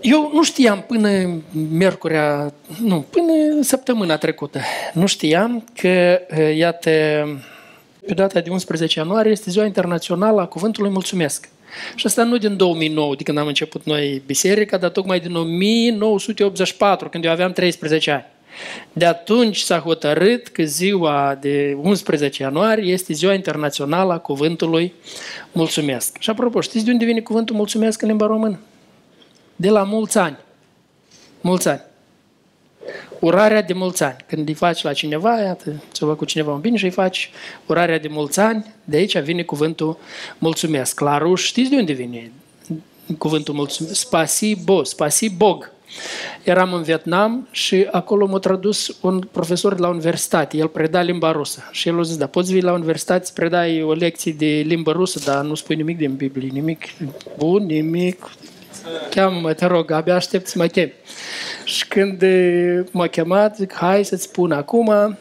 Eu nu știam până miercurea, nu, până săptămâna trecută, nu știam că, iată, pe data de 11 ianuarie este ziua internațională a Cuvântului Mulțumesc. Și asta nu din 2009, de când am început noi biserica, dar tocmai din 1984, când eu aveam 13 ani. De atunci s-a hotărât că ziua de 11 ianuarie este ziua internațională a cuvântului mulțumesc. Și apropo, știți de unde vine cuvântul mulțumesc în limba română? De la mulți ani. Mulți ani. Urarea de mulți ani. Când îi faci la cineva, iată, ți-o cu cineva un bine și îi faci urarea de mulți ani, de aici vine cuvântul mulțumesc. La ruș, știți de unde vine cuvântul mulțumesc? Spasibo, spasibog. Eram în Vietnam și acolo m-a tradus un profesor de la universitate. El preda limba rusă. Și el a zis, da, poți vii la universitate să predai o lecție de limba rusă, dar nu spui nimic din Biblie, nimic bun, nimic. Cheamă-mă, te rog, abia aștept să mă chem. Și când m-a chemat, zic, hai să-ți spun acum,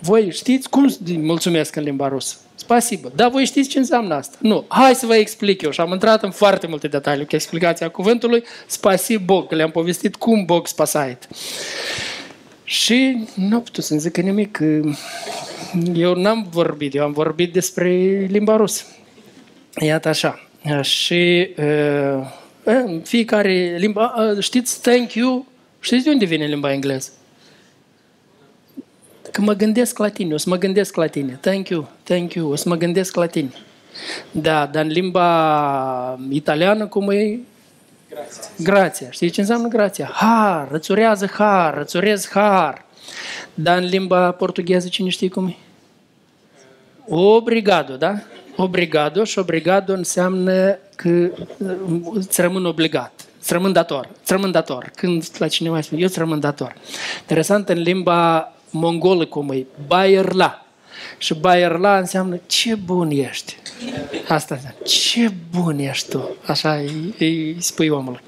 voi știți cum mulțumesc în limba rusă? Spasibo. Dar voi știți ce înseamnă asta? Nu. Hai să vă explic eu. Și am intrat în foarte multe detalii cu explicația cuvântului spasibo, că le-am povestit cum Bog spasait. Și nu am putut să-mi zică nimic. Eu n-am vorbit, eu am vorbit despre limba rusă. Iată așa. Și uh, fiecare limba, uh, știți, thank you, știți de unde vine limba engleză? Că mă gândesc la tine, o să mă gândesc la tine. Thank you, thank you, o să mă gândesc la tine. Da, dar în limba italiană cum e? Grația. Grația. Știți ce înseamnă grația? Har, îți urează har, îți urez har. Dar în limba portugheză cine știe cum e? Obrigado, da? Obrigado și obrigado înseamnă că îți rămân obligat. Îți rămân dator. Îți rămân dator. Când la cineva spune, eu îți rămân dator. Interesant, în limba mongolă cum e, Bayerla. Și Bayerla înseamnă ce bun ești. Asta înseamnă, ce bun ești tu. Așa îi, îi spui omului.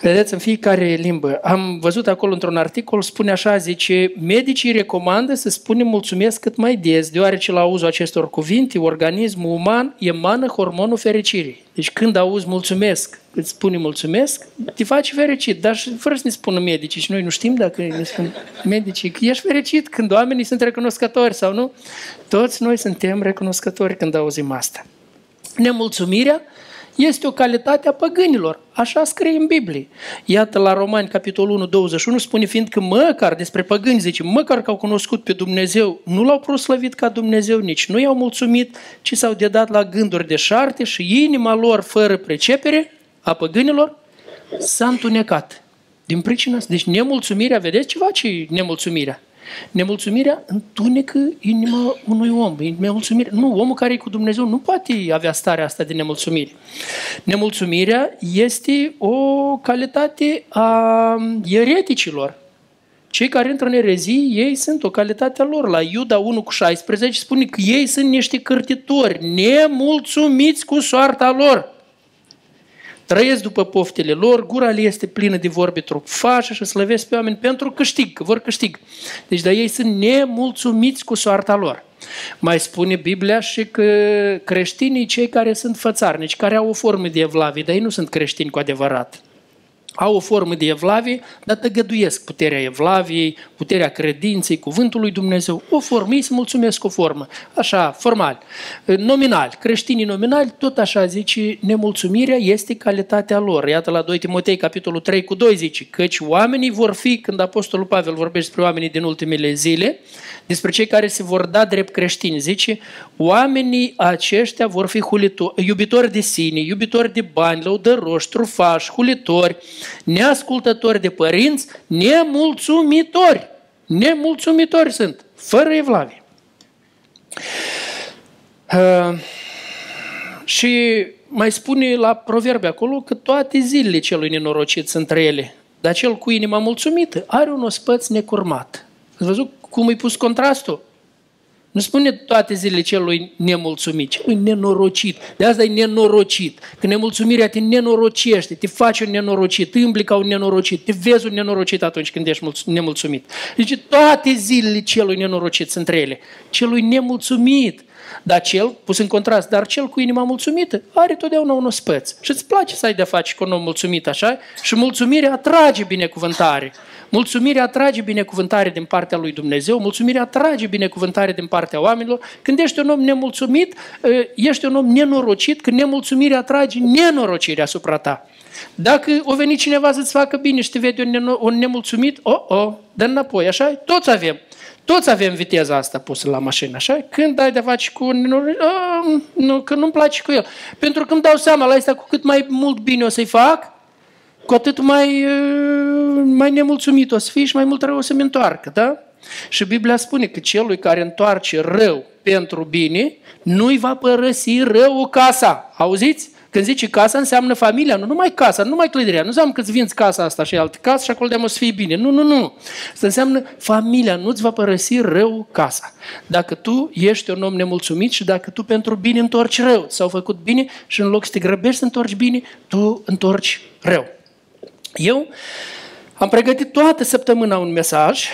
Vedeți, în fiecare limbă. Am văzut acolo într-un articol, spune așa, zice, medicii recomandă să spunem mulțumesc cât mai des, deoarece la auzul acestor cuvinte, organismul uman emană hormonul fericirii. Deci când auzi mulțumesc, îți spune mulțumesc, te faci fericit, dar și fără să ne spună medicii și noi nu știm dacă ne spun medicii că ești fericit când oamenii sunt recunoscători sau nu. Toți noi suntem recunoscători când auzim asta. Nemulțumirea este o calitate a păgânilor. Așa scrie în Biblie. Iată la Romani, capitolul 1, 21, spune fiindcă măcar despre păgâni, zice, măcar că au cunoscut pe Dumnezeu, nu l-au proslăvit ca Dumnezeu, nici nu i-au mulțumit, ci s-au dedat la gânduri de șarte și inima lor, fără precepere, a păgânilor, s-a întunecat. Din pricina asta. Deci nemulțumirea, vedeți ceva ce nemulțumirea? Nemulțumirea întunecă inima unui om. Nemulțumirea, nu, omul care e cu Dumnezeu nu poate avea starea asta de nemulțumire. Nemulțumirea este o calitate a ereticilor. Cei care intră în erezii, ei sunt o calitate a lor. La Iuda 1 cu 16 spune că ei sunt niște cârtitori, nemulțumiți cu soarta lor trăiesc după poftele lor, gura le este plină de vorbe trufașe și slăvesc pe oameni pentru câștig, că vor câștig. Deci, dar ei sunt nemulțumiți cu soarta lor. Mai spune Biblia și că creștinii, cei care sunt fățarnici, care au o formă de evlavie, dar ei nu sunt creștini cu adevărat au o formă de evlavie, dar tăgăduiesc puterea evlaviei, puterea credinței, cuvântul lui Dumnezeu. O formă, ei să mulțumesc o formă, așa, formal. Nominal, creștinii nominali, tot așa zice, nemulțumirea este calitatea lor. Iată la 2 Timotei, capitolul 3 cu 2 zice, căci oamenii vor fi, când Apostolul Pavel vorbește despre oamenii din ultimele zile, despre cei care se vor da drept creștini, zice, oamenii aceștia vor fi hulitori, iubitori de sine, iubitori de bani, lăudăroși, trufași, hulitori, neascultători de părinți, nemulțumitori. Nemulțumitori sunt, fără evlavie. Uh, și mai spune la proverbe acolo că toate zilele celui nenorocit sunt rele, dar cel cu inima mulțumită are un ospăț necurmat. Ați văzut cum îi pus contrastul? Nu spune toate zilele celui nemulțumit, celui nenorocit. De asta e nenorocit. Că nemulțumirea te nenorocește, te face un nenorocit, îmbli ca un nenorocit, te vezi un nenorocit atunci când ești nemulțumit. Deci toate zilele celui nenorocit sunt rele. Celui nemulțumit Dar cel, pus în contrast, dar cel cu inima mulțumită are totdeauna un ospăț. Și îți place să ai de face cu un om mulțumit așa? Și mulțumirea atrage binecuvântare. Mulțumirea atrage binecuvântare din partea lui Dumnezeu, mulțumirea atrage binecuvântare din partea oamenilor. Când ești un om nemulțumit, ă, ești un om nenorocit, când nemulțumirea atrage nenorocirea asupra ta. Dacă o veni cineva să-ți facă bine și te vede un nemulțumit, o, oh, oh, dă înapoi, așa? Toți avem. Toți avem viteza asta pusă la mașină, așa? Când ai de face cu un oh, nu, că nu-mi place cu el. Pentru că îmi dau seama la asta cu cât mai mult bine o să-i fac, cu atât mai, uh, mai nemulțumit o să fii și mai mult rău o să-mi întoarcă, da? Și Biblia spune că celui care întoarce rău pentru bine, nu-i va părăsi rău casa. Auziți? Când zice casa, înseamnă familia, nu numai casa, nu numai clădirea. Nu înseamnă că îți vinzi casa asta și altă casă și acolo de o să fie bine. Nu, nu, nu. Asta înseamnă familia, nu-ți va părăsi rău casa. Dacă tu ești un om nemulțumit și dacă tu pentru bine întorci rău, s-au făcut bine și în loc să te grăbești să întorci bine, tu întorci rău. Eu am pregătit toată săptămâna un mesaj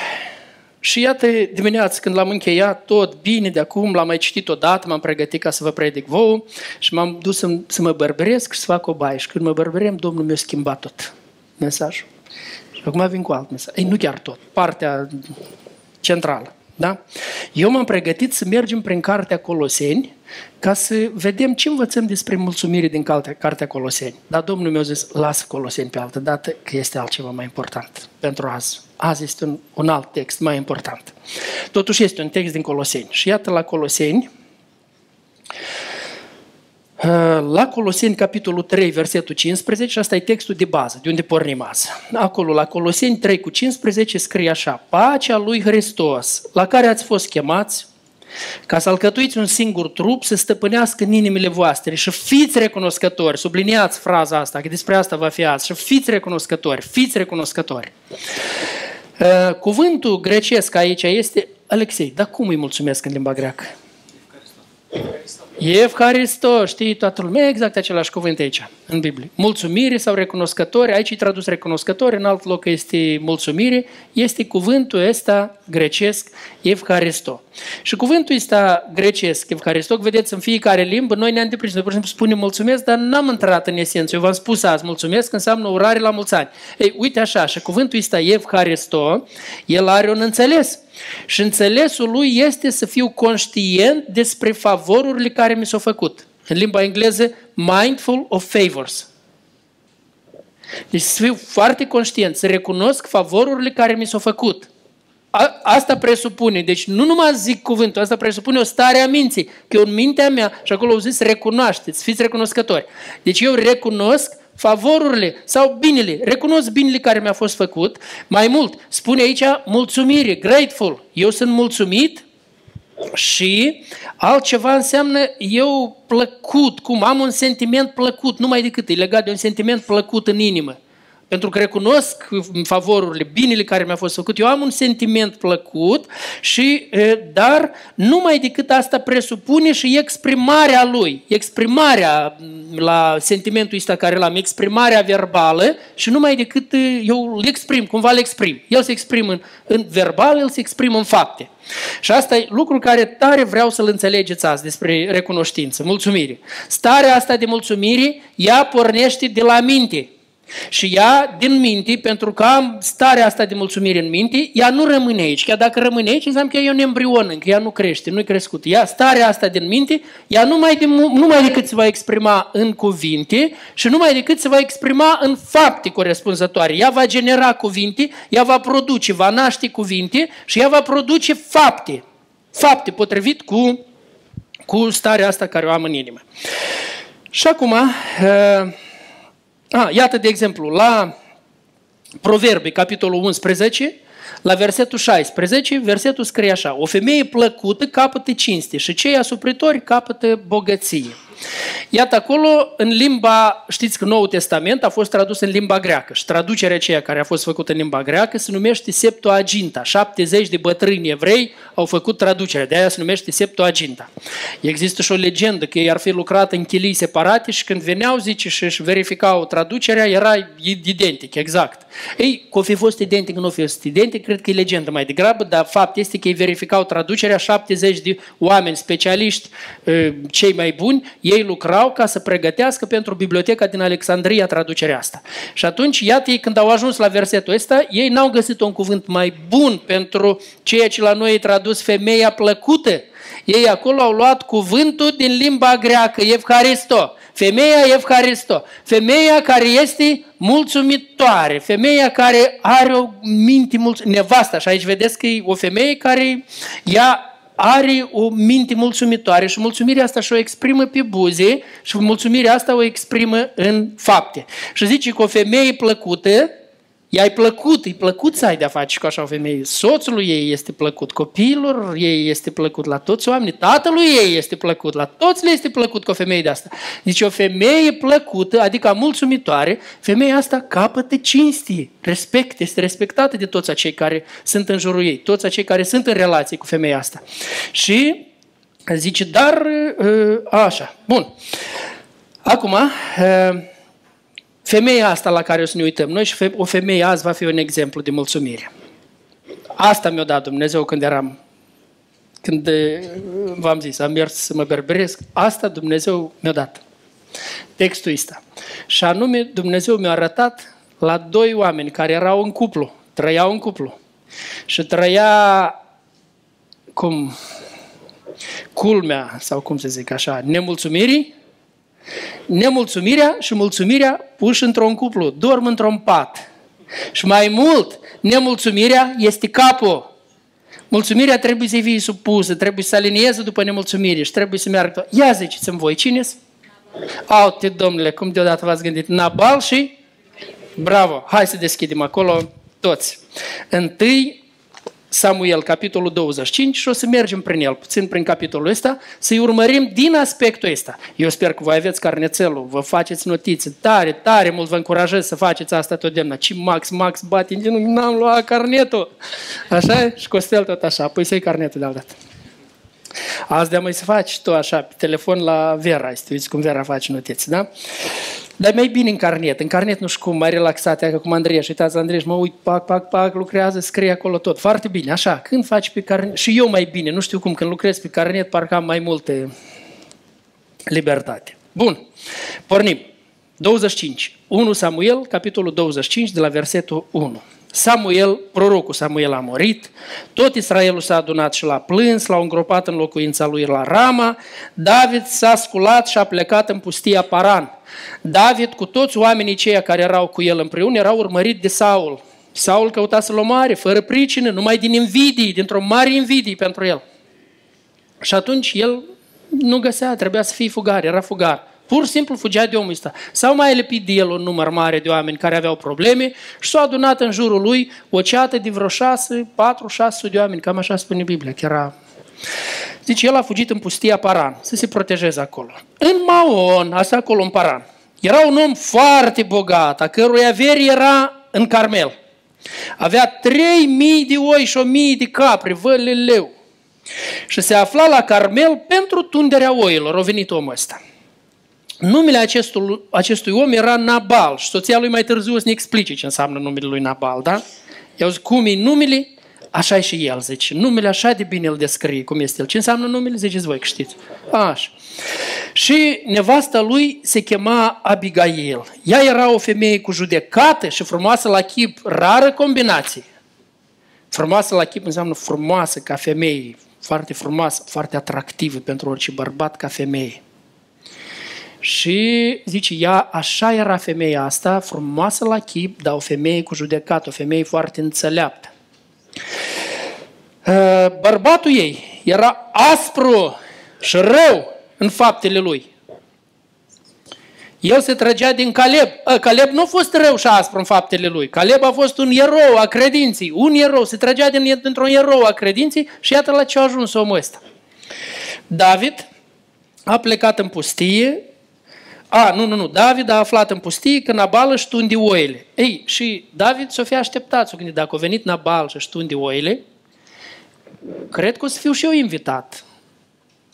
și iată dimineața când l-am încheiat tot bine de acum, l-am mai citit odată, m-am pregătit ca să vă predic vouă și m-am dus să, să mă bărberesc și să fac o baie. Și când mă bărberem, Domnul mi-a schimbat tot mesajul. Și acum vin cu alt mesaj. Ei, nu chiar tot, partea centrală. Da? Eu m-am pregătit să mergem prin Cartea Coloseni ca să vedem ce învățăm despre mulțumire din Cartea, Cartea Coloseni. Dar Domnul mi-a zis, lasă Coloseni pe altă dată, că este altceva mai important pentru azi. Azi este un, un alt text mai important. Totuși este un text din Coloseni. Și iată la Coloseni, uh, la Coloseni, capitolul 3, versetul 15, și asta e textul de bază, de unde pornim azi. Acolo, la Coloseni 3 cu 15, scrie așa, Pacea lui Hristos, la care ați fost chemați, ca să alcătuiți un singur trup, să stăpânească în inimile voastre și fiți recunoscători. Subliniați fraza asta, că despre asta va fi azi. Și fiți recunoscători, fiți recunoscători. Uh, cuvântul grecesc aici este Alexei, dar cum îi mulțumesc în limba greacă? Evharisto, știi toată lumea, exact același cuvânt aici, în Biblie. Mulțumire sau recunoscători, aici e tradus recunoscători, în alt loc este mulțumire, este cuvântul ăsta grecesc, Evharisto. Și cuvântul ăsta grecesc, Evharisto, vedeți în fiecare limbă, noi ne-am deprins, noi pur și simplu spunem mulțumesc, dar n-am intrat în esență. Eu v-am spus azi, mulțumesc înseamnă urare la mulți ani. Ei, uite așa, și cuvântul ăsta Evharisto, el are un înțeles. Și înțelesul lui este să fiu conștient despre favorurile care mi s-au făcut. În limba engleză, mindful of favors. Deci să fiu foarte conștient, să recunosc favorurile care mi s-au făcut. A, asta presupune, deci nu numai zic cuvântul, asta presupune o stare a minții, că în mintea mea, și acolo au zis recunoașteți, fiți recunoscători. Deci eu recunosc favorurile sau binele. Recunosc binele care mi-a fost făcut. Mai mult, spune aici mulțumire, grateful. Eu sunt mulțumit și altceva înseamnă eu plăcut, cum am un sentiment plăcut, numai decât e legat de un sentiment plăcut în inimă pentru că recunosc favorurile, binele care mi-a fost făcut, eu am un sentiment plăcut, și, dar numai decât asta presupune și exprimarea lui, exprimarea la sentimentul ăsta care l-am, exprimarea verbală și numai decât eu îl exprim, cumva îl exprim. El se exprimă în, în verbal, el se exprimă în fapte. Și asta e lucru care tare vreau să-l înțelegeți azi despre recunoștință, mulțumire. Starea asta de mulțumire, ea pornește de la minte. Și ea, din minte, pentru că am starea asta de mulțumire în minte, ea nu rămâne aici. Chiar dacă rămâne aici, înseamnă că e un embrion încă, ea nu crește, nu e crescut. Ea, starea asta din minte, ea numai, de, numai decât se va exprima în cuvinte și numai decât se va exprima în fapte corespunzătoare. Ea va genera cuvinte, ea va produce, va naște cuvinte și ea va produce fapte. Fapte potrivit cu, cu starea asta care o am în inimă. Și acum, uh, a, iată, de exemplu, la Proverbe, capitolul 11, la versetul 16, versetul scrie așa, o femeie plăcută capătă cinste și cei asupritori capătă bogăție. Iată acolo, în limba, știți că Noul Testament a fost tradus în limba greacă și traducerea aceea care a fost făcută în limba greacă se numește Septuaginta. 70 de bătrâni evrei au făcut traducerea, de aia se numește Septuaginta. Există și o legendă că ei ar fi lucrat în chilii separate și când veneau, zice, și își verificau traducerea, era identic, exact. Ei, că o fi fost identic, nu o fi fost identic, cred că e legendă mai degrabă, dar fapt este că ei verificau traducerea, 70 de oameni specialiști, ă, cei mai buni, ei lucrau ca să pregătească pentru biblioteca din Alexandria traducerea asta. Și atunci, iată ei când au ajuns la versetul ăsta, ei n-au găsit un cuvânt mai bun pentru ceea ce la noi e tradus femeia plăcută. Ei acolo au luat cuvântul din limba greacă, Evharisto. Femeia Evharisto. Femeia care este mulțumitoare. Femeia care are o minte mulțumitoare. Nevasta. Și aici vedeți că e o femeie care ea are o minte mulțumitoare și mulțumirea asta și o exprimă pe buze și mulțumirea asta o exprimă în fapte. Și zice că o femeie plăcută ea e plăcut, e plăcut să ai de-a face cu așa o femeie. Soțului ei este plăcut, copiilor ei este plăcut, la toți oamenii, tatălui ei este plăcut, la toți le este plăcut cu o femeie de asta. Deci o femeie plăcută, adică mulțumitoare, femeia asta capătă cinstie, respect, este respectată de toți acei care sunt în jurul ei, toți acei care sunt în relație cu femeia asta. Și zice, dar ă, așa, bun. Acum, ă, Femeia asta la care o să ne uităm noi și o femeie azi va fi un exemplu de mulțumire. Asta mi-a dat Dumnezeu când eram, când v-am zis, am mers să mă berberesc, asta Dumnezeu mi-a dat. Textul ăsta. Și anume, Dumnezeu mi-a arătat la doi oameni care erau în cuplu, trăiau în cuplu. Și trăia, cum, culmea, sau cum să zic așa, nemulțumirii, Nemulțumirea și mulțumirea puși într-un cuplu, dorm într-un pat. Și mai mult, nemulțumirea este capul. Mulțumirea trebuie să fie supusă, trebuie să alinieze după nemulțumire și trebuie să meargă. Ia ziceți-mi voi, cine Aute, domnule, cum deodată v-ați gândit? Nabal și? Bravo! Hai să deschidem acolo toți. Întâi Samuel, capitolul 25, și o să mergem prin el, puțin prin capitolul ăsta, să-i urmărim din aspectul ăsta. Eu sper că voi aveți carnețelul, vă faceți notițe, tare, tare mult vă încurajez să faceți asta tot demnă. Ce Max, Max, bate în n-am luat carnetul. Așa? Și Costel tot așa, păi să-i carnetul de dată. Azi de mai să faci tu așa, pe telefon la Vera, să uiți cum Vera face notițe, da? Dar mai bine în carnet. În carnet nu știu cum, mai relaxat, ca cum Andrei. Și uitați, Andrei, mă uit, pac, pac, pac, lucrează, scrie acolo tot. Foarte bine, așa. Când faci pe carnet, și eu mai bine, nu știu cum, când lucrez pe carnet, parcă am mai multe libertate. Bun, pornim. 25. 1 Samuel, capitolul 25, de la versetul 1. Samuel, prorocul Samuel a murit, tot Israelul s-a adunat și l-a plâns, l-au îngropat în locuința lui la Rama, David s-a sculat și a plecat în pustia Paran. David cu toți oamenii ceia care erau cu el împreună erau urmărit de Saul. Saul căuta să-l omoare, fără pricină, numai din invidii, dintr-o mare invidie pentru el. Și atunci el nu găsea, trebuia să fie fugar, era fugar. Pur și simplu fugea de omul ăsta. Sau mai lepit de el un număr mare de oameni care aveau probleme și s-au adunat în jurul lui o ceată de vreo șase, patru, șase de oameni, cam așa spune Biblia, că era... Zice, el a fugit în pustia Paran, să se protejeze acolo. În Maon, asta acolo în Paran, era un om foarte bogat, a cărui averi era în Carmel. Avea 3.000 de oi și 1.000 de capri, văle leu. Și se afla la Carmel pentru tunderea oilor, a venit omul ăsta. Numele acestui, acestui om era Nabal și soția lui mai târziu o să ne explice ce înseamnă numele lui Nabal, da? Eu zic, cum e numele? Așa e și el, zice. Numele așa de bine îl descrie, cum este el. Ce înseamnă numele? Ziceți voi că știți. Așa. Și nevasta lui se chema Abigail. Ea era o femeie cu judecată și frumoasă la chip, rară combinație. Frumoasă la chip înseamnă frumoasă ca femeie, foarte frumoasă, foarte atractivă pentru orice bărbat ca femeie. Și zice, ea, așa era femeia asta, frumoasă la chip, dar o femeie cu judecat, o femeie foarte înțeleaptă. Uh, bărbatul ei era aspru și rău în faptele lui. El se trăgea din Caleb. Uh, Caleb nu a fost rău și aspru în faptele lui. Caleb a fost un erou a credinței. Un erou. Se trăgea din, dintr-un erou a credinței și iată la ce a ajuns omul ăsta. David a plecat în pustie, a, nu, nu, nu, David a aflat în pustie că Nabal își tundi oile. Ei, și David s-o fi așteptat, s-o gândit, dacă a venit Nabal și își tundi oile, cred că o să fiu și eu invitat.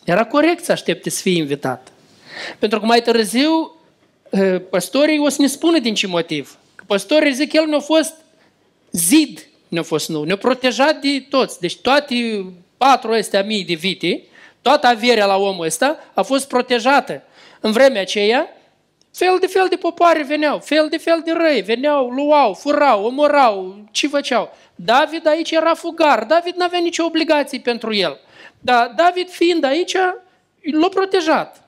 Era corect să aștepte să fie invitat. Pentru că mai târziu ă, păstorii o să ne spună din ce motiv. Că păstorii zic, el ne-a fost zid, ne-a fost nou, ne-a protejat de toți. Deci toate patru astea mii de vite, toată averea la omul ăsta a fost protejată. În vremea aceea, fel de fel de popoare veneau, fel de fel de răi, veneau, luau, furau, omorau, ce făceau. David aici era fugar, David nu avea nicio obligație pentru el. Dar David fiind aici, l-a protejat.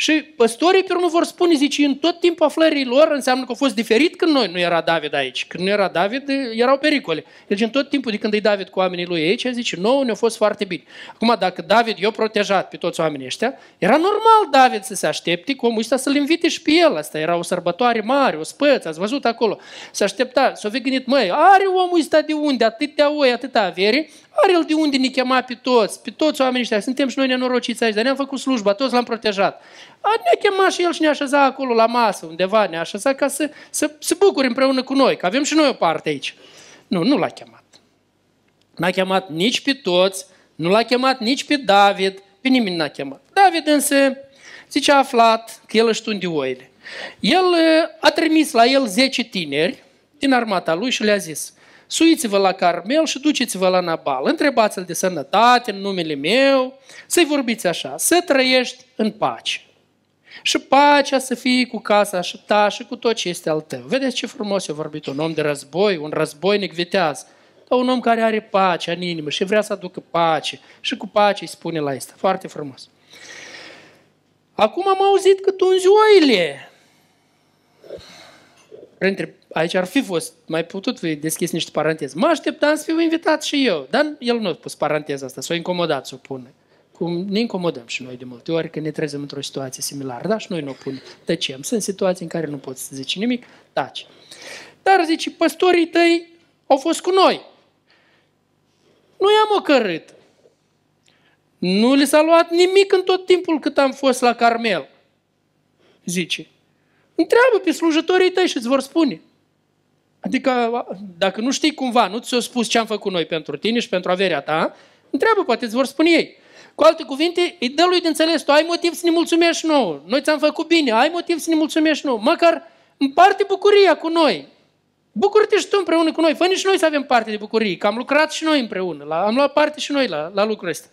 Și păstorii pe urmă vor spune, zice, în tot timpul aflării lor înseamnă că a fost diferit când noi nu era David aici. Când nu era David, erau pericole. Deci în tot timpul de când e David cu oamenii lui aici, zice, nouă ne-a fost foarte bine. Acum, dacă David i-a protejat pe toți oamenii ăștia, era normal David să se aștepte cu omul ăsta să-l invite și pe el. Asta era o sărbătoare mare, o spăță, ați văzut acolo. Se aștepta, s-a fi gândit, măi, are omul ăsta de unde, atâtea oi, atâta avere, are el de unde ne chema pe toți, pe toți oamenii ăștia. Suntem și noi nenorociți aici, dar ne-am făcut slujba, toți l-am protejat. A, ne-a chemat și el și ne-a așezat acolo la masă, undeva, ne-a așezat ca să, să se bucure împreună cu noi, că avem și noi o parte aici. Nu, nu l-a chemat. N-a chemat nici pe toți, nu l-a chemat nici pe David, pe nimeni n-a chemat. David însă, zice, a aflat că el își tunde oile. El a trimis la el 10 tineri din armata lui și le-a zis, suiți-vă la Carmel și duceți-vă la Nabal. Întrebați-l de sănătate în numele meu, să-i vorbiți așa, să trăiești în pace. Și pacea să fie cu casa și ta și cu tot ce este al tău. Vedeți ce frumos a vorbit un om de război, un războinic viteaz. Dar un om care are pace în inimă și vrea să aducă pace. Și cu pace îi spune la asta. Foarte frumos. Acum am auzit că tunzi oile. Printre aici ar fi fost, mai putut fi deschis niște paranteze. Mă așteptam să fiu invitat și eu, dar el nu a pus paranteza asta, s-a incomodat să o pună. Cum ne incomodăm și noi de multe ori când ne trezăm într-o situație similară, da? Și noi nu o punem, tăcem. Sunt situații în care nu poți să zici nimic, taci. Dar, zice, păstorii tăi au fost cu noi. Nu i-am ocărât. Nu li s-a luat nimic în tot timpul cât am fost la Carmel. Zice. Întreabă pe slujătorii tăi și îți vor spune. Adică, dacă nu știi cumva, nu ți-au spus ce am făcut noi pentru tine și pentru averea ta, întreabă, poate îți vor spune ei. Cu alte cuvinte, îi dă lui de înțeles, tu ai motiv să ne mulțumești nouă. Noi ți-am făcut bine, ai motiv să ne mulțumești nouă. Măcar împarte bucuria cu noi. Bucură-te și tu împreună cu noi. Fă și noi să avem parte de bucurie, că am lucrat și noi împreună. La, am luat parte și noi la, la lucrul ăsta.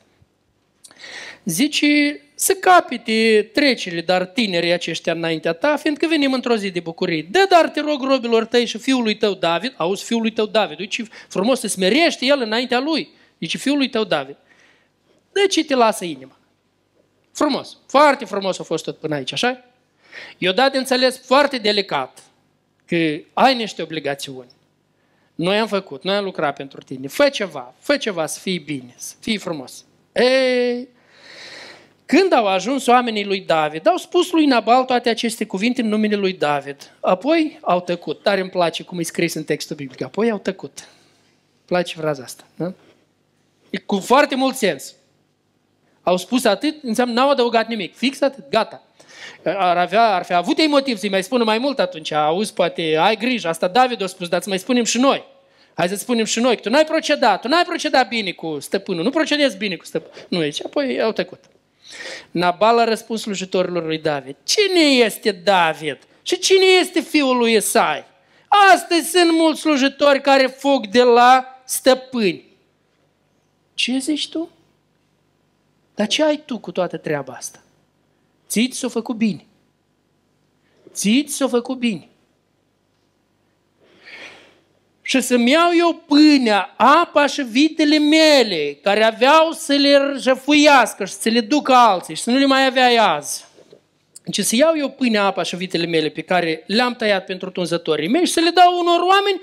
Zice, să capite trecele, dar tinerii aceștia înaintea ta, fiindcă venim într-o zi de bucurie. Dă dar, te rog, robilor tăi și fiului tău David, auzi, fiului tău David, uite ce frumos se smerește el înaintea lui. Zice, fiului tău David. Dă ce te lasă inima. Frumos, foarte frumos a fost tot până aici, așa? Eu dat de înțeles foarte delicat că ai niște obligațiuni. Noi am făcut, noi am lucrat pentru tine. Fă ceva, fă ceva să fii bine, să fii frumos. Ei, când au ajuns oamenii lui David, au spus lui Nabal toate aceste cuvinte în numele lui David. Apoi au tăcut. Tare îmi place cum e scris în textul biblic. Apoi au tăcut. Place fraza asta. Da? E cu foarte mult sens. Au spus atât, înseamnă n-au adăugat nimic. Fix atât, gata. Ar, avea, ar fi avut ei motiv să-i mai spună mai mult atunci. Auzi, poate ai grijă, asta David a spus, dar să mai spunem și noi. Hai să spunem și noi, că tu n-ai procedat, tu n-ai procedat bine cu stăpânul, nu procedezi bine cu stăpânul. Nu, aici, apoi au tăcut. Nabal a răspuns slujitorilor lui David. Cine este David? Și cine este fiul lui Isai? Astăzi sunt mulți slujitori care fug de la stăpâni. Ce zici tu? Dar ce ai tu cu toată treaba asta? ți s-o făcut bine. ți s-o făcut bine și să-mi iau eu pâinea, apa și vitele mele, care aveau să le răfuiască și să le ducă alții și să nu le mai avea azi. Deci să iau eu pâinea, apa și vitele mele pe care le-am tăiat pentru tunzătorii mei și să le dau unor oameni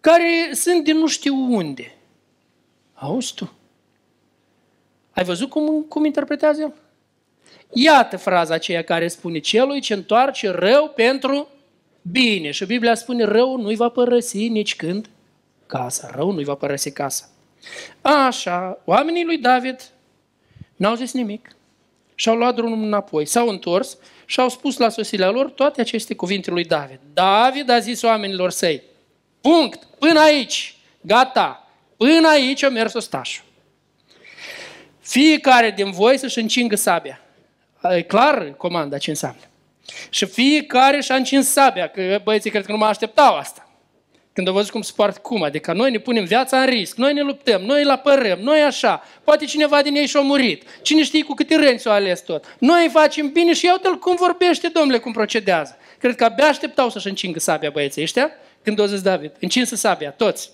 care sunt din nu știu unde. Auzi tu? Ai văzut cum, cum interpretează el? Iată fraza aceea care spune celui ce întoarce rău pentru bine. Și Biblia spune, rău nu-i va părăsi nici când casa. Rău nu-i va părăsi casa. Așa, oamenii lui David n-au zis nimic. și-au luat drumul înapoi. S-au întors și au spus la sosirea lor toate aceste cuvinte lui David. David a zis oamenilor săi, punct, până aici, gata, până aici a mers ostașul. Fiecare din voi să-și încingă sabia. E clar comanda ce înseamnă. Și fiecare și-a încins sabia, că băieții cred că nu mă așteptau asta. Când au văzut cum se poartă cum, adică noi ne punem viața în risc, noi ne luptăm, noi îl apărăm, noi așa. Poate cineva din ei și-a murit. Cine știe cu câte râni s-au ales tot. Noi îi facem bine și iau-te-l cum vorbește, domnule, cum procedează. Cred că abia așteptau să-și încingă sabia băieții ăștia, când o zis David. Încinsă sabia, toți.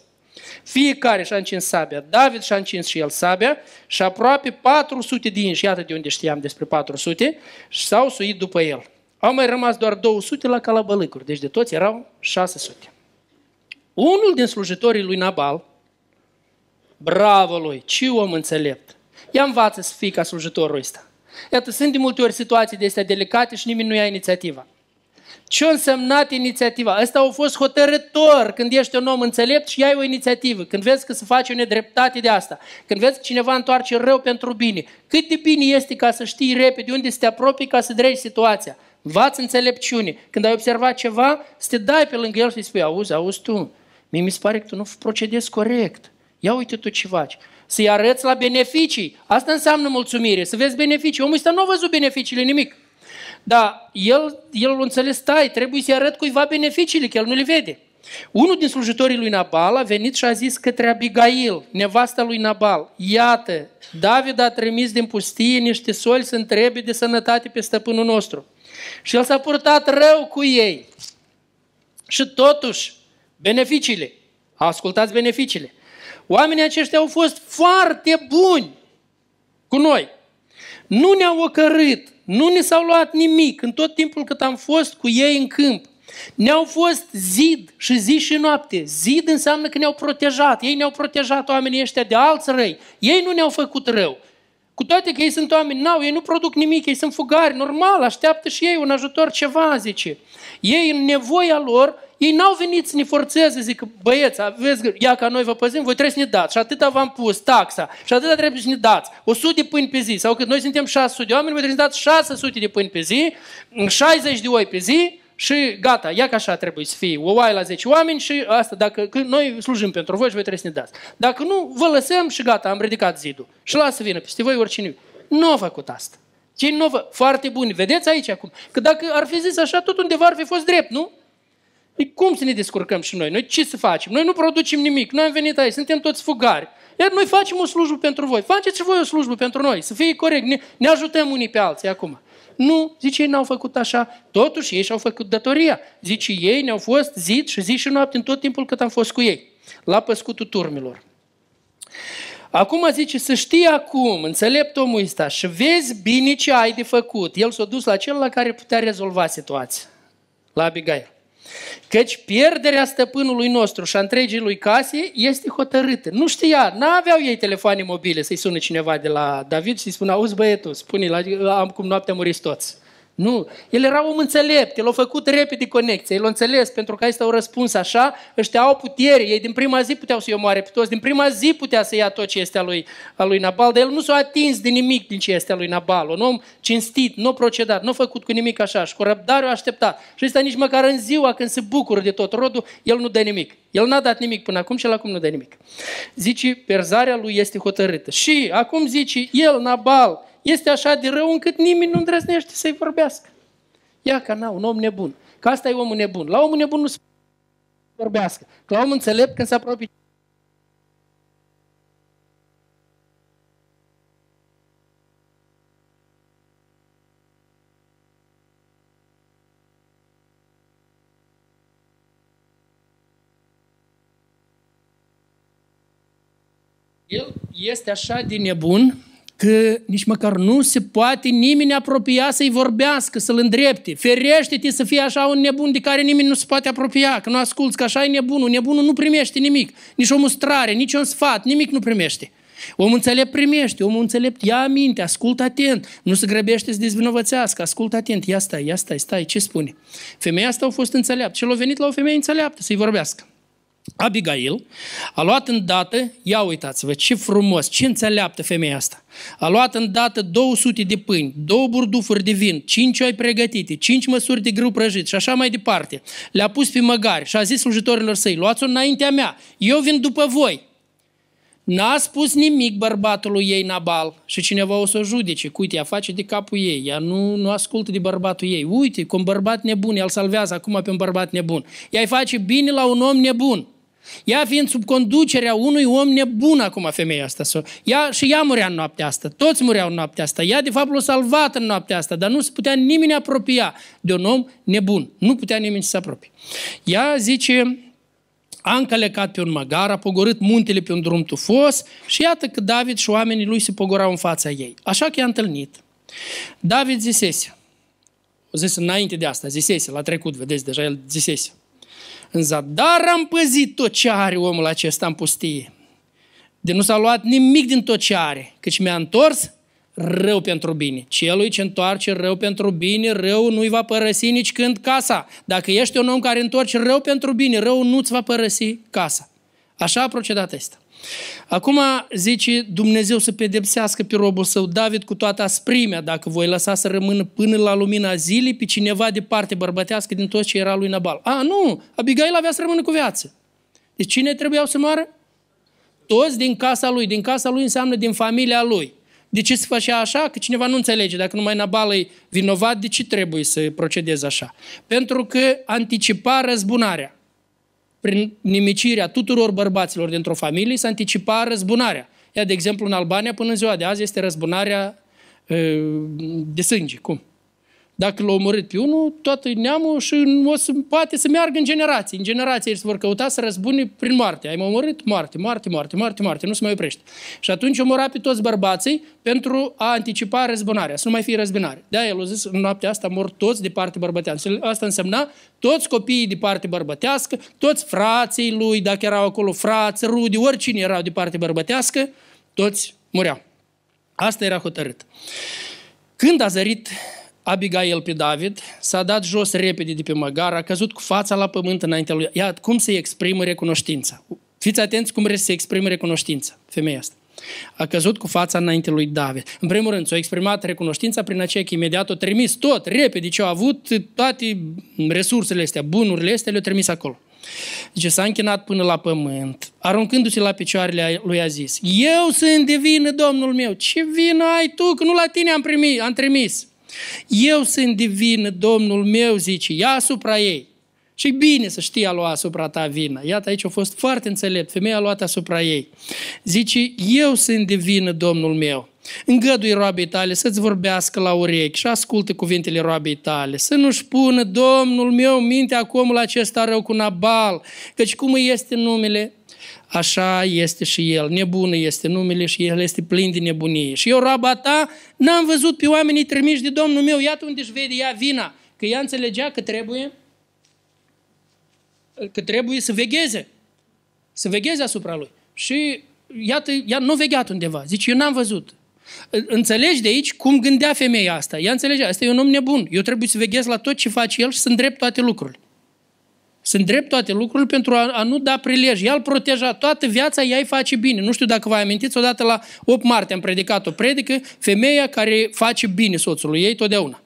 Fiecare și-a încins sabia. David și-a încins și el sabia și aproape 400 de inși, iată de unde știam despre 400, și s-au suit după el. Au mai rămas doar 200 la calabălâcuri, deci de toți erau 600. Unul din slujitorii lui Nabal, bravo lui, ce om înțelept, ia învață să fii ca slujitorul ăsta. Iată, sunt de multe ori situații de astea delicate și nimeni nu ia inițiativa. Ce a însemnat inițiativa? Ăsta a fost hotărător când ești un om înțelept și ai o inițiativă. Când vezi că se face o nedreptate de asta. Când vezi că cineva întoarce rău pentru bine. Cât de bine este ca să știi repede unde să te apropii ca să dregi situația. Învață înțelepciune. Când ai observat ceva, să te dai pe lângă el și să-i spui, auzi, auzi tu, Mie mi se pare că tu nu procedezi corect. Ia uite tu ce faci. Să-i arăți la beneficii. Asta înseamnă mulțumire, să vezi beneficii. Omul ăsta nu a văzut beneficiile nimic. Dar el, el a înțeles, stai, trebuie să-i arăt cuiva beneficiile, că el nu le vede. Unul din slujitorii lui Nabal a venit și a zis către Abigail, nevasta lui Nabal, iată, David a trimis din pustie niște soli să întrebe de sănătate pe stăpânul nostru. Și el s-a purtat rău cu ei. Și totuși, Beneficiile. Ascultați beneficiile. Oamenii aceștia au fost foarte buni cu noi. Nu ne-au ocărât, nu ne s-au luat nimic în tot timpul cât am fost cu ei în câmp. Ne-au fost zid și zi și noapte. Zid înseamnă că ne-au protejat. Ei ne-au protejat oamenii ăștia de alți răi. Ei nu ne-au făcut rău. Cu toate că ei sunt oameni, n-au, ei nu produc nimic, ei sunt fugari, normal, așteaptă și ei un ajutor ceva, zice. Ei în nevoia lor ei n-au venit să ne forțeze, zic, băieți, aveți, ia ca noi vă păzim, voi trebuie să ne dați. Și atâta v-am pus taxa. Și atâta trebuie să ne dați. 100 de pâini pe zi. Sau că noi suntem 600 de oameni, voi trebuie să ne dați 600 de pâini pe zi, 60 de oi pe zi, și gata, ia ca așa trebuie să fie. O oaie la 10 oameni și asta, dacă noi slujim pentru voi și voi trebuie să ne dați. Dacă nu, vă lăsăm și gata, am ridicat zidul. Și lasă vină peste voi oricine. Nu a făcut asta. Cei nu foarte buni. Vedeți aici acum. Că dacă ar fi zis așa, tot undeva ar fi fost drept, nu? Păi cum să ne descurcăm și noi? Noi ce să facem? Noi nu producem nimic, noi am venit aici, suntem toți fugari. Iar noi facem o slujbă pentru voi. Faceți și voi o slujbă pentru noi, să fie corect. Ne, ne ajutăm unii pe alții acum. Nu, zice, ei n-au făcut așa. Totuși, ei și-au făcut datoria. Zice, ei ne-au fost zid și zi și noapte în tot timpul cât am fost cu ei. La păscutul turmilor. Acum zice, să știi acum, înțelept omul ăsta, și vezi bine ce ai de făcut. El s-a dus la cel la care putea rezolva situația. La Abigail. Căci pierderea stăpânului nostru și a întregii lui case este hotărâtă. Nu știa, n-aveau ei telefoane mobile să-i sună cineva de la David și să spună, auzi băietul, spune la, am cum noaptea murit toți. Nu, el era om înțelept, el a făcut repede conexia, el a înțeles pentru că este au răspuns așa, ăștia au putere, ei din prima zi puteau să-i omoare pe toți, din prima zi putea să ia tot ce este a lui, a lui Nabal, dar el nu s-a atins de nimic din ce este a lui Nabal, un om cinstit, nu procedat, nu a făcut cu nimic așa și cu răbdare a așteptat. Și ăsta nici măcar în ziua când se bucură de tot rodul, el nu dă nimic. El n-a dat nimic până acum și el acum nu dă nimic. Zice, perzarea lui este hotărâtă. Și acum zice, el, Nabal, este așa de rău încât nimeni nu îndrăznește să-i vorbească. Ia ca na, un om nebun. Că asta e omul nebun. La omul nebun nu se vorbească. Că la om înțelept când se apropie El este așa de nebun că nici măcar nu se poate nimeni apropia să-i vorbească, să-l îndrepte. Ferește-te să fii așa un nebun de care nimeni nu se poate apropia, că nu asculți, că așa e nebunul. Nebunul nu primește nimic, nici o mustrare, nici un sfat, nimic nu primește. Omul înțelept primește, omul înțelept ia aminte, ascultă atent, nu se grăbește să dezvinovățească, ascultă atent, ia stai, ia stai, stai, ce spune? Femeia asta a fost înțeleaptă și l-a venit la o femeie înțeleaptă să-i vorbească. Abigail a luat îndată, ia uitați-vă, ce frumos, ce înțeleaptă femeia asta. A luat îndată 200 de pâini, două burdufuri de vin, cinci oi pregătite, cinci măsuri de grâu prăjit și așa mai departe. Le-a pus pe măgari și a zis slujitorilor săi, luați-o înaintea mea, eu vin după voi. N-a spus nimic bărbatului ei Nabal și cineva o să o judece. Uite, ea face de capul ei, ea nu, nu ascultă de bărbatul ei. Uite, cu un bărbat nebun, el salvează acum pe un bărbat nebun. Ea îi face bine la un om nebun. Ea fiind sub conducerea unui om nebun acum femeia asta. Ea, și ea murea în noaptea asta. Toți mureau în noaptea asta. Ea de fapt l-a salvat în noaptea asta, dar nu se putea nimeni apropia de un om nebun. Nu putea nimeni să se apropie. Ea zice, a încălecat pe un măgar, a pogorât muntele pe un drum tufos și iată că David și oamenii lui se pogorau în fața ei. Așa că i-a întâlnit. David zisese, o zis înainte de asta, zisese, l-a trecut, vedeți, deja el zisese. În zadar am păzit tot ce are omul acesta în pustie. De nu s-a luat nimic din tot ce are, căci mi-a întors rău pentru bine. Celui ce întoarce rău pentru bine, rău nu-i va părăsi nici când casa. Dacă ești un om care întorce rău pentru bine, rău nu-ți va părăsi casa. Așa a procedat asta. Acum zice Dumnezeu să pedepsească pe robul său David cu toată asprimea, dacă voi lăsa să rămână până la lumina zilei pe cineva de parte bărbătească din toți ce era lui Nabal. A, nu, Abigail avea să rămână cu viață. Deci cine trebuiau să moară? Toți din casa lui. Din casa lui înseamnă din familia lui. De ce se făcea așa? Că cineva nu înțelege. Dacă numai Nabal e vinovat, de ce trebuie să procedeze așa? Pentru că anticipa răzbunarea prin nimicirea tuturor bărbaților dintr-o familie, să anticipa răzbunarea. Ia, de exemplu, în Albania, până în ziua de azi, este răzbunarea de sânge. Cum? Dacă l-a omorât pe unul, toată neamul și o să, poate să meargă în generații. În generații se vor căuta să răzbune prin moarte. Ai omorât? Moarte, moarte, moarte, moarte, moarte. Nu se mai oprește. Și atunci omora pe toți bărbații pentru a anticipa răzbunarea, să nu mai fie răzbunare. De-aia el a zis, în noaptea asta mor toți de parte bărbătească. Asta însemna toți copiii de parte bărbătească, toți frații lui, dacă erau acolo frați, rudi, oricine erau de parte bărbătească, toți mureau. Asta era hotărât. Când a zărit Abigail pe David, s-a dat jos repede de pe măgar, a căzut cu fața la pământ înaintea lui. Ia, cum se exprimă recunoștința. Fiți atenți cum se exprimă recunoștința, femeia asta. A căzut cu fața înainte lui David. În primul rând, s-a exprimat recunoștința prin aceea că imediat o trimis tot, repede ce a avut, toate resursele astea, bunurile astea, le-a trimis acolo. Zice, s-a închinat până la pământ, aruncându-se la picioarele lui a zis, Eu sunt de vină, Domnul meu, ce vină ai tu, că nu la tine am, primit, am trimis. Eu sunt divin, Domnul meu, zice, ia asupra ei. Și bine să știi a lua asupra ta vina. Iată, aici a fost foarte înțelept. Femeia a luat asupra ei. Zice, eu sunt divină, Domnul meu. Îngădui roabei tale să-ți vorbească la urechi și ascultă cuvintele roabei tale. Să nu-și pună, Domnul meu, mintea cu omul acesta rău cu Nabal, căci cum este numele așa este și el. Nebună este numele și el este plin de nebunie. Și eu, roaba ta, n-am văzut pe oamenii trimiși de Domnul meu. Iată unde își vede ea vina. Că ea înțelegea că trebuie că trebuie să vegheze. Să vegheze asupra lui. Și iată, ea nu vegheat undeva. Zice, eu n-am văzut. Înțelegi de aici cum gândea femeia asta. Ea înțelegea, asta e un om nebun. Eu trebuie să veghez la tot ce face el și să îndrept toate lucrurile. Sunt drept toate lucrurile pentru a, a nu da prilej. El proteja toată viața, ea îi face bine. Nu știu dacă vă amintiți, odată la 8 martie am predicat o predică, femeia care face bine soțului ei totdeauna.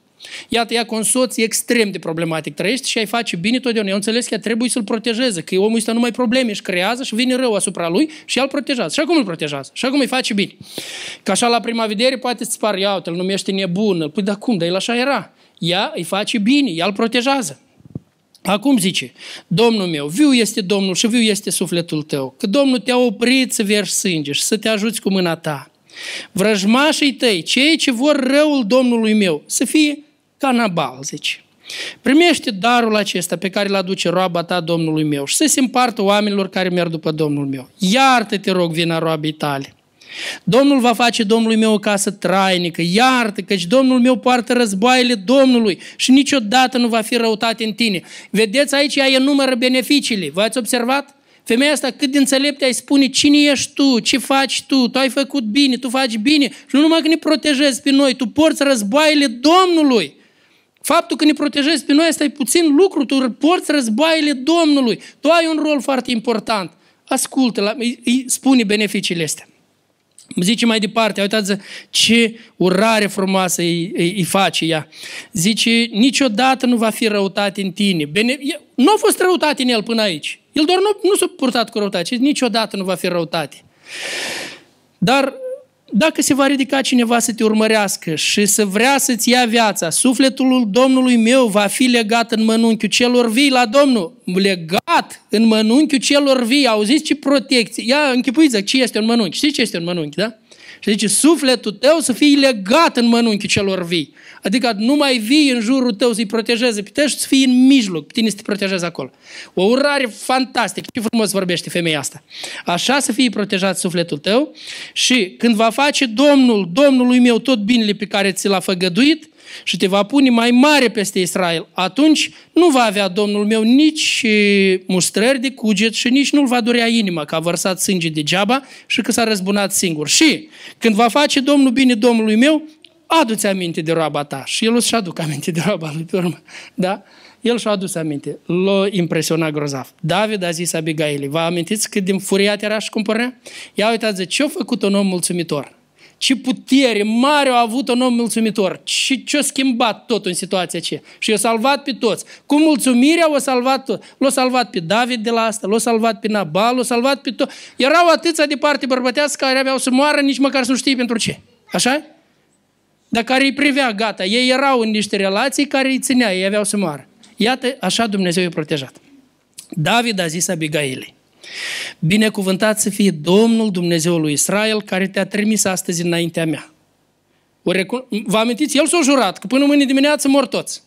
Iată, ea cu un soț extrem de problematic trăiește și ai face bine totdeauna. Eu înțeles că ea trebuie să-l protejeze, că omul ăsta numai probleme își creează și vine rău asupra lui și el protejează. Și acum îl protejează. Și acum îi face bine. Ca așa la prima vedere poate să-ți pară, ia uite, îl numește nebun. Păi dar cum? Dar el așa era. Ea îi face bine, ea îl protejează. Acum zice, Domnul meu, viu este Domnul și viu este sufletul tău, că Domnul te-a oprit să vergi sânge și să te ajuți cu mâna ta. Vrăjmașii tăi, cei ce vor răul Domnului meu, să fie ca Nabal, zice. Primește darul acesta pe care îl aduce roaba ta Domnului meu și să se împartă oamenilor care merg după Domnul meu. Iartă, te rog, vina roabei tale. Domnul va face Domnului meu o casă trainică, iartă, căci Domnul meu poartă războaiele Domnului și niciodată nu va fi răutate în tine. Vedeți aici, ea enumără beneficiile. V-ați observat? Femeia asta cât de înțelepte ai spune cine ești tu, ce faci tu, tu ai făcut bine, tu faci bine și nu numai că ne protejezi pe noi, tu porți războaiele Domnului. Faptul că ne protejezi pe noi, asta e puțin lucru, tu porți războaiele Domnului. Tu ai un rol foarte important. Ascultă, îi spune beneficiile astea. Zice mai departe, uitați ce urare frumoasă îi, îi, îi face ea. Zice, niciodată nu va fi răutate în tine. Bene... Nu a fost răutate în el până aici. El doar nu, nu s-a purtat cu răutate. Niciodată nu va fi răutate. Dar dacă se va ridica cineva să te urmărească și să vrea să-ți ia viața, sufletul Domnului meu va fi legat în mănunchiul celor vii la Domnul. Legat în mănunchiul celor vii. Auziți ce protecție? Ia închipuiți ce este un mănunchi. Știți ce este un mănunchi, da? Și zice, sufletul tău să fie legat în mănunchiul celor vii. Adică nu mai vii în jurul tău să-i protejeze pe tăi și să fii în mijloc, pe tine să te protejeze acolo. O urare fantastică, ce frumos vorbește femeia asta. Așa să fie protejat sufletul tău și când va face Domnul, Domnului meu, tot binele pe care ți l-a făgăduit, și te va pune mai mare peste Israel, atunci nu va avea Domnul meu nici mustrări de cuget și nici nu-l va durea inima că a vărsat sânge degeaba și că s-a răzbunat singur. Și când va face Domnul bine Domnului meu, adu-ți aminte de roaba ta. Și el își aduc aminte de roaba lui pe urmă. Da? El și-a adus aminte. L-a impresionat grozav. David a zis Abigail, vă amintiți cât din furiat era și cumpărea? Ia uitați, ce a făcut un om mulțumitor? Ce putere mare a avut un om mulțumitor. Și ce-a schimbat tot în situația aceea. Și i-a salvat pe toți. Cu mulțumirea o salvat tot. L-a salvat pe David de la asta, l-a salvat pe Nabal, l-a salvat pe tot. Erau atâția de parte bărbătească care aveau să moară, nici măcar să nu știe pentru ce. așa Dar care îi privea, gata. Ei erau în niște relații care îi ținea, ei aveau să moară. Iată, așa Dumnezeu i-a protejat. David a zis Abigailei, Binecuvântat să fie Domnul Dumnezeul lui Israel care te-a trimis astăzi înaintea mea. O recun- Vă amintiți? El s-a jurat că până mâine dimineață mor toți.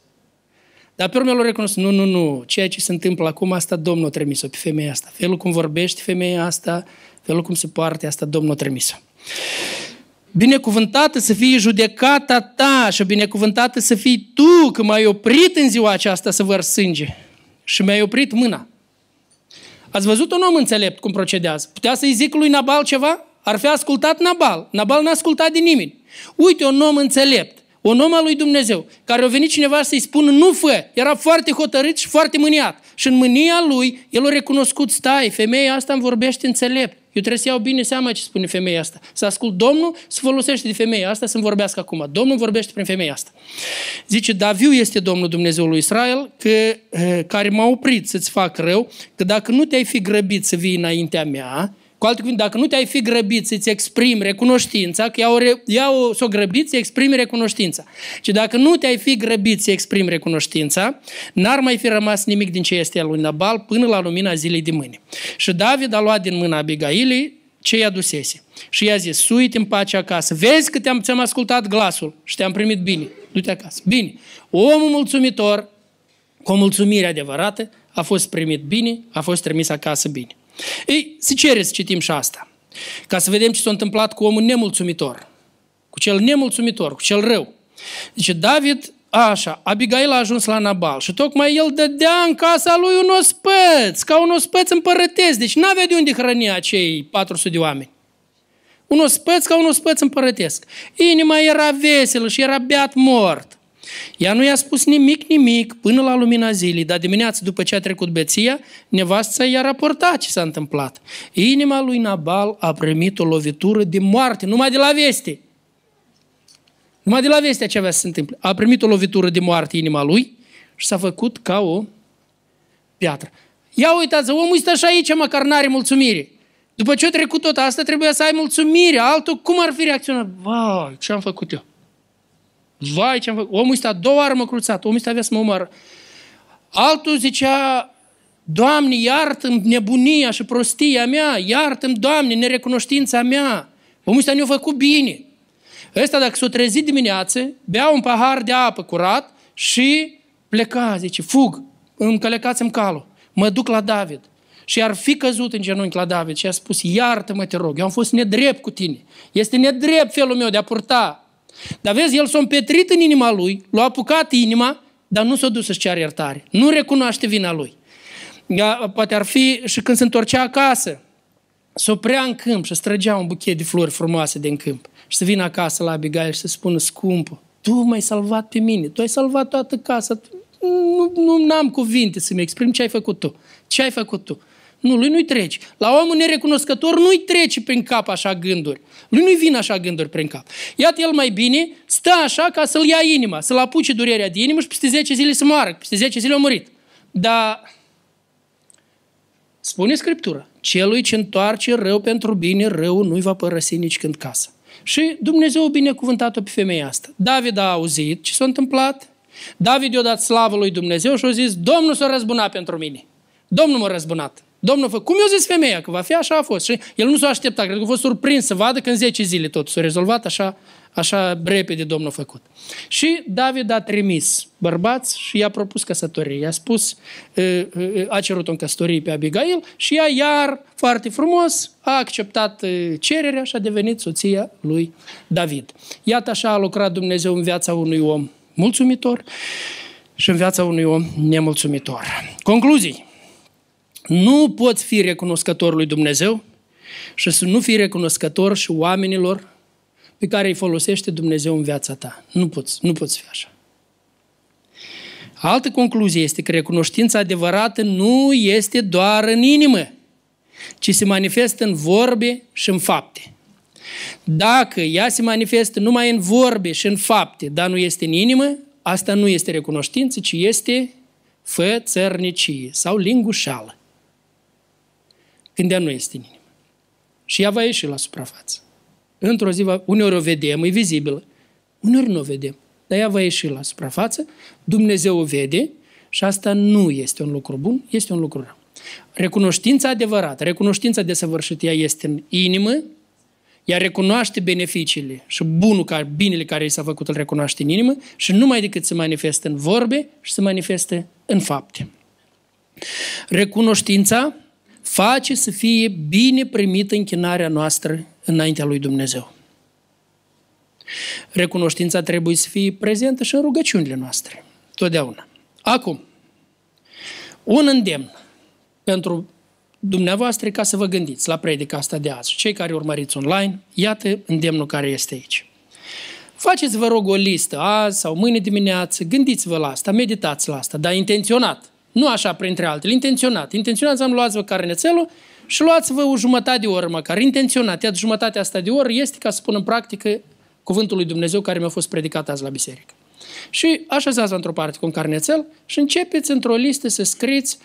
Dar pe urmă l-a recunoscut. Nu, nu, nu. Ceea ce se întâmplă acum, asta Domnul a trimis-o pe femeia asta. Felul cum vorbește femeia asta, felul cum se poartă, asta Domnul a trimis-o. Binecuvântată să fie judecata ta și binecuvântată să fii tu că m-ai oprit în ziua aceasta să văr sânge și mi-ai oprit mâna. Ați văzut un om înțelept cum procedează? Putea să-i zic lui Nabal ceva? Ar fi ascultat Nabal. Nabal n-a ascultat de nimeni. Uite, un om înțelept, un om al lui Dumnezeu, care a venit cineva să-i spună nu fă, era foarte hotărât și foarte mâniat. Și în mânia lui, el a recunoscut, stai, femeia asta îmi vorbește înțelept. Eu trebuie să iau bine seama ce spune femeia asta. Să ascult Domnul, să folosește de femeia asta să-mi vorbească acum. Domnul vorbește prin femeia asta. Zice, da, viu este Domnul Dumnezeul lui Israel, că, eh, care m-a oprit să-ți fac rău, că dacă nu te-ai fi grăbit să vii înaintea mea, cu alte cuvinte, dacă nu te-ai fi grăbit să-ți exprimi recunoștința, că ea o, ea o, s-o grăbit să exprimi recunoștința. Și dacă nu te-ai fi grăbit să exprimi recunoștința, n-ar mai fi rămas nimic din ce este al lui Nabal până la lumina zilei de mâine. Și David a luat din mâna Abigailei ce i-a dusese. Și i-a zis, suit în pace acasă. Vezi că te-am, ți-am ascultat glasul și te-am primit bine. Du-te acasă. Bine. Omul mulțumitor, cu o mulțumire adevărată, a fost primit bine, a fost trimis acasă bine. Ei, se cere să citim și asta. Ca să vedem ce s-a întâmplat cu omul nemulțumitor. Cu cel nemulțumitor, cu cel rău. Zice, David, așa, Abigail a ajuns la Nabal și tocmai el dădea în casa lui un ospăț, ca un ospăț împărătesc. Deci n-avea de unde hrăni acei 400 de oameni. Un ospăț ca un ospăț împărătesc. Inima era veselă și era beat mort. Ea nu i-a spus nimic, nimic până la lumina zilei, dar dimineața după ce a trecut beția, nevasta i-a raportat ce s-a întâmplat. Inima lui Nabal a primit o lovitură de moarte, numai de la veste. Numai de la vestea ce avea să se întâmple. A primit o lovitură de moarte inima lui și s-a făcut ca o piatră. Ia uitați, omul stă și aici, măcar n-are mulțumire. După ce a trecut tot asta, trebuia să ai mulțumire. Altul, cum ar fi reacționat? Vai, ce am făcut eu? Vai, ce am făcut? Omul ăsta două oară mă cruțat, omul ăsta avea să mă omoară. Altul zicea, Doamne, iartă-mi nebunia și prostia mea, iartă-mi, Doamne, nerecunoștința mea. Omul ăsta ne-a făcut bine. Ăsta dacă s-a trezit dimineață, bea un pahar de apă curat și pleca, zice, fug, încălecați-mi calul, mă duc la David. Și ar fi căzut în genunchi la David și a spus, iartă-mă, te rog, eu am fost nedrept cu tine. Este nedrept felul meu de a purta dar vezi, el s-a împetrit în inima lui, l-a apucat inima, dar nu s-a dus să-și ceară iertare. Nu recunoaște vina lui. Poate ar fi și când se întorcea acasă, să oprea în câmp și străgea un buchet de flori frumoase din câmp și să vină acasă la Abigail și să spună, scumpă, Tu m-ai salvat pe mine, tu ai salvat toată casa. Nu, nu am cuvinte să-mi exprim ce ai făcut tu. Ce ai făcut tu? Nu, lui nu-i treci. La omul nerecunoscător nu-i trece prin cap așa gânduri. Lui nu-i vin așa gânduri prin cap. Iată el mai bine, stă așa ca să-l ia inima, să-l apuce durerea de inimă și peste 10 zile să moară. Peste 10 zile a murit. Dar spune Scriptura, celui ce întoarce rău pentru bine, rău nu-i va părăsi nici când casă. Și Dumnezeu a binecuvântat-o pe femeia asta. David a auzit ce s-a întâmplat, David i-a dat slavă lui Dumnezeu și a zis, Domnul s-a răzbunat pentru mine. Domnul m-a răzbunat. Domnul, fă, cum i-a zis femeia? Că va fi așa a fost. Și el nu s-a așteptat, cred că a fost surprins să vadă că în 10 zile tot s-a rezolvat așa, așa repede Domnul a făcut. Și David a trimis bărbați și i-a propus căsătorie. I-a spus, a cerut o căsătorie pe Abigail și ea iar, foarte frumos, a acceptat cererea și a devenit soția lui David. Iată așa a lucrat Dumnezeu în viața unui om mulțumitor și în viața unui om nemulțumitor. Concluzii. Nu poți fi recunoscător lui Dumnezeu și să nu fii recunoscător și oamenilor pe care îi folosește Dumnezeu în viața ta. Nu poți, nu poți fi așa. Altă concluzie este că recunoștința adevărată nu este doar în inimă, ci se manifestă în vorbe și în fapte. Dacă ea se manifestă numai în vorbe și în fapte, dar nu este în inimă, asta nu este recunoștință, ci este fățărnicie sau lingușală când ea nu este în inimă. Și ea va ieși la suprafață. Într-o zi, va, uneori o vedem, e vizibilă, uneori nu o vedem, dar ea va ieși la suprafață, Dumnezeu o vede și asta nu este un lucru bun, este un lucru rău. Recunoștința adevărată, recunoștința desăvârșită, ea este în inimă, ea recunoaște beneficiile și bunul, care, binele care i s-a făcut, îl recunoaște în inimă și numai decât se manifestă în vorbe și se manifestă în fapte. Recunoștința face să fie bine primită închinarea noastră înaintea lui Dumnezeu. Recunoștința trebuie să fie prezentă și în rugăciunile noastre, totdeauna. Acum, un îndemn pentru dumneavoastră ca să vă gândiți la predica asta de azi. Cei care urmăriți online, iată îndemnul care este aici. Faceți, vă rog, o listă azi sau mâine dimineață, gândiți-vă la asta, meditați la asta, dar intenționat. Nu așa printre altele, intenționat. Intenționat înseamnă luați-vă carnețelul și luați-vă o jumătate de oră măcar, intenționat. Iată, jumătatea asta de oră este ca să pun în practică cuvântul lui Dumnezeu care mi-a fost predicat azi la biserică. Și așezați-vă într-o parte cu un carnețel și începeți într-o listă să scriți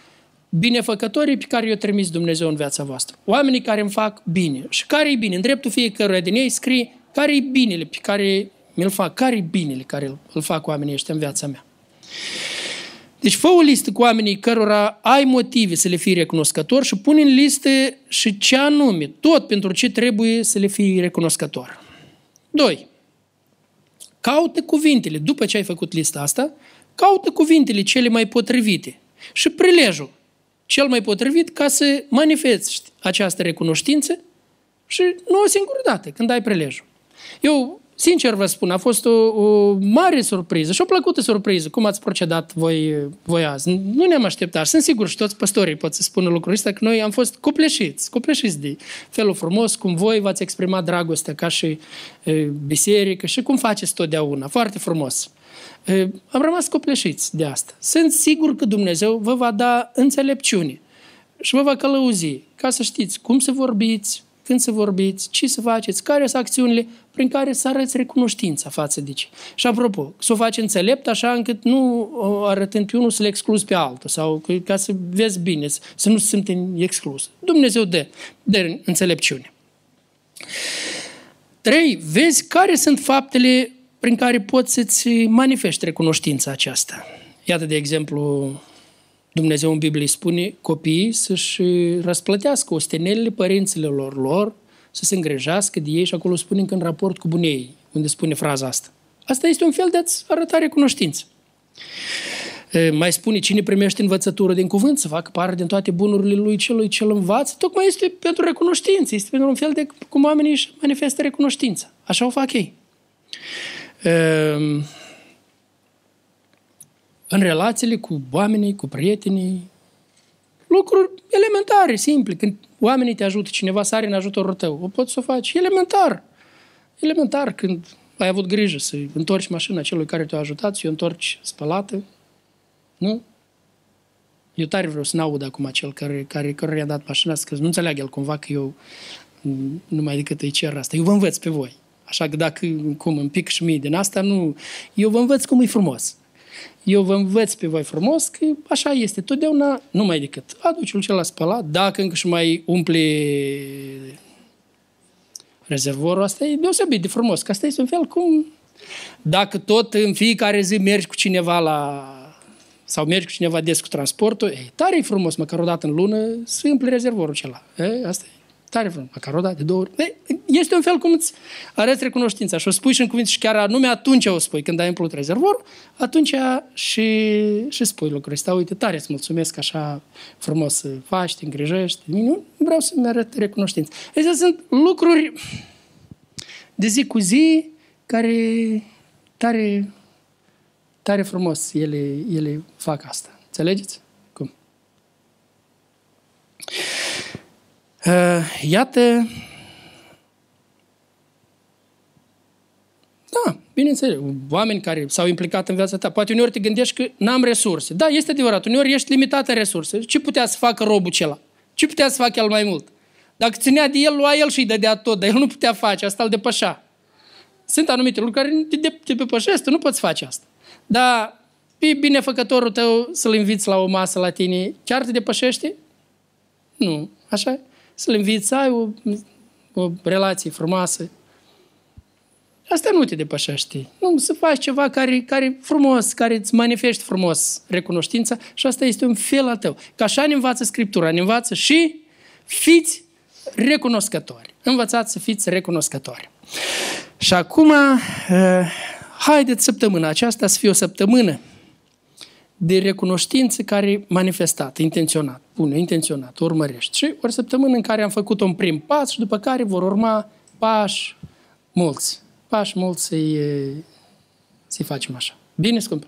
binefăcătorii pe care i-a trimis Dumnezeu în viața voastră. Oamenii care îmi fac bine. Și care e bine? În dreptul fiecăruia din ei scrie care e binele pe care mi-l fac, care e binele care îl fac oamenii ăștia în viața mea. Deci fă o listă cu oamenii cărora ai motive să le fii recunoscător și pune în listă și ce anume, tot pentru ce trebuie să le fii recunoscător. 2. Caută cuvintele, după ce ai făcut lista asta, caută cuvintele cele mai potrivite și prilejul cel mai potrivit ca să manifesti această recunoștință și nu o singură dată, când ai prilejul. Eu sincer vă spun, a fost o, o mare surpriză și o plăcută surpriză cum ați procedat voi, voi azi. Nu ne-am așteptat. Sunt sigur și toți păstorii pot să spună lucrul ăsta că noi am fost copleșiți, copleșiți de felul frumos, cum voi v-ați exprimat dragostea ca și e, biserică și cum faceți totdeauna. Foarte frumos. E, am rămas copleșiți de asta. Sunt sigur că Dumnezeu vă va da înțelepciune și vă va călăuzi ca să știți cum să vorbiți, când să vorbiți, ce să faceți, care sunt acțiunile prin care să arăți recunoștința față de ce. Și apropo, să o faci înțelept așa încât nu arătând pe unul să le excluzi pe altul sau ca să vezi bine, să nu se simte exclus. Dumnezeu dă, dă înțelepciune. Trei, vezi care sunt faptele prin care poți să-ți manifesti recunoștința aceasta. Iată, de exemplu, Dumnezeu în Biblie spune copiii să-și răsplătească ostenelele părinților lor, să se îngrijească de ei și acolo spune încă în raport cu bunei, unde spune fraza asta. Asta este un fel de a-ți arăta recunoștință. Mai spune cine primește învățătură din cuvânt să facă parte din toate bunurile lui celui ce îl învață, tocmai este pentru recunoștință, este pentru un fel de cum oamenii își manifestă recunoștința. Așa o fac ei. Ehm, în relațiile cu oamenii, cu prietenii, lucruri elementare, simple. Când oamenii te ajută, cineva sare în ajutorul tău, o poți să o faci elementar. Elementar, când ai avut grijă să întorci mașina celui care te-a ajutat, să o întorci spălată. Nu? Eu tare vreau să n-aud acum cel care, care, care i-a dat mașina, că nu înțeleagă el cumva că eu numai decât îi cer asta. Eu vă învăț pe voi. Așa că dacă cum îmi pic și mie din asta, nu... Eu vă învăț cum e frumos. Eu vă învăț pe voi frumos că așa este. Totdeauna, numai decât aduci-l cel la spălat, dacă încă și mai umple rezervorul, asta e deosebit de frumos, că asta este un fel cum... Dacă tot în fiecare zi mergi cu cineva la sau mergi cu cineva des cu transportul, e, tare e frumos, măcar o dată în lună, să împli rezervorul acela. E, asta e. Tare frumos, măcar o dată, de două ori. E, este un fel cum îți arăți recunoștința și o spui și în cuvinte și chiar anume atunci o spui, când ai umplut rezervorul, atunci și, și spui lucruri ăsta. Uite, tare îți mulțumesc, așa frumos să faci, te îngrijești. Nu vreau să-mi arăt recunoștință. Astea sunt lucruri de zi cu zi care tare Tare frumos ele, ele fac asta. Înțelegeți? Cum? Uh, iată, Da, bineînțeles, oameni care s-au implicat în viața ta. Poate uneori te gândești că n-am resurse. Da, este adevărat, uneori ești limitat în resurse. Ce putea să facă robul acela? Ce putea să facă el mai mult? Dacă ținea de el, lua el și îi dădea tot, dar el nu putea face, asta îl depășea. Sunt anumite lucruri care te, te depășesc, tu nu poți face asta. Dar pe binefăcătorul tău să-l inviți la o masă la tine, chiar te depășește? Nu, așa? Să-l inviți să ai o, o relație frumoasă. Asta nu te depășește. Nu, să faci ceva care, care frumos, care îți manifesti frumos recunoștința și asta este un fel al tău. Că așa ne învață Scriptura, ne învață și fiți recunoscători. Învățați să fiți recunoscători. Și acum, eh, haideți săptămâna aceasta să fie o săptămână de recunoștință care e manifestată, intenționat, pune, intenționat, urmărești. Și o săptămână în care am făcut un prim pas și după care vor urma pași mulți. Pași mulți să-i, să facem așa. Bine, scumpă?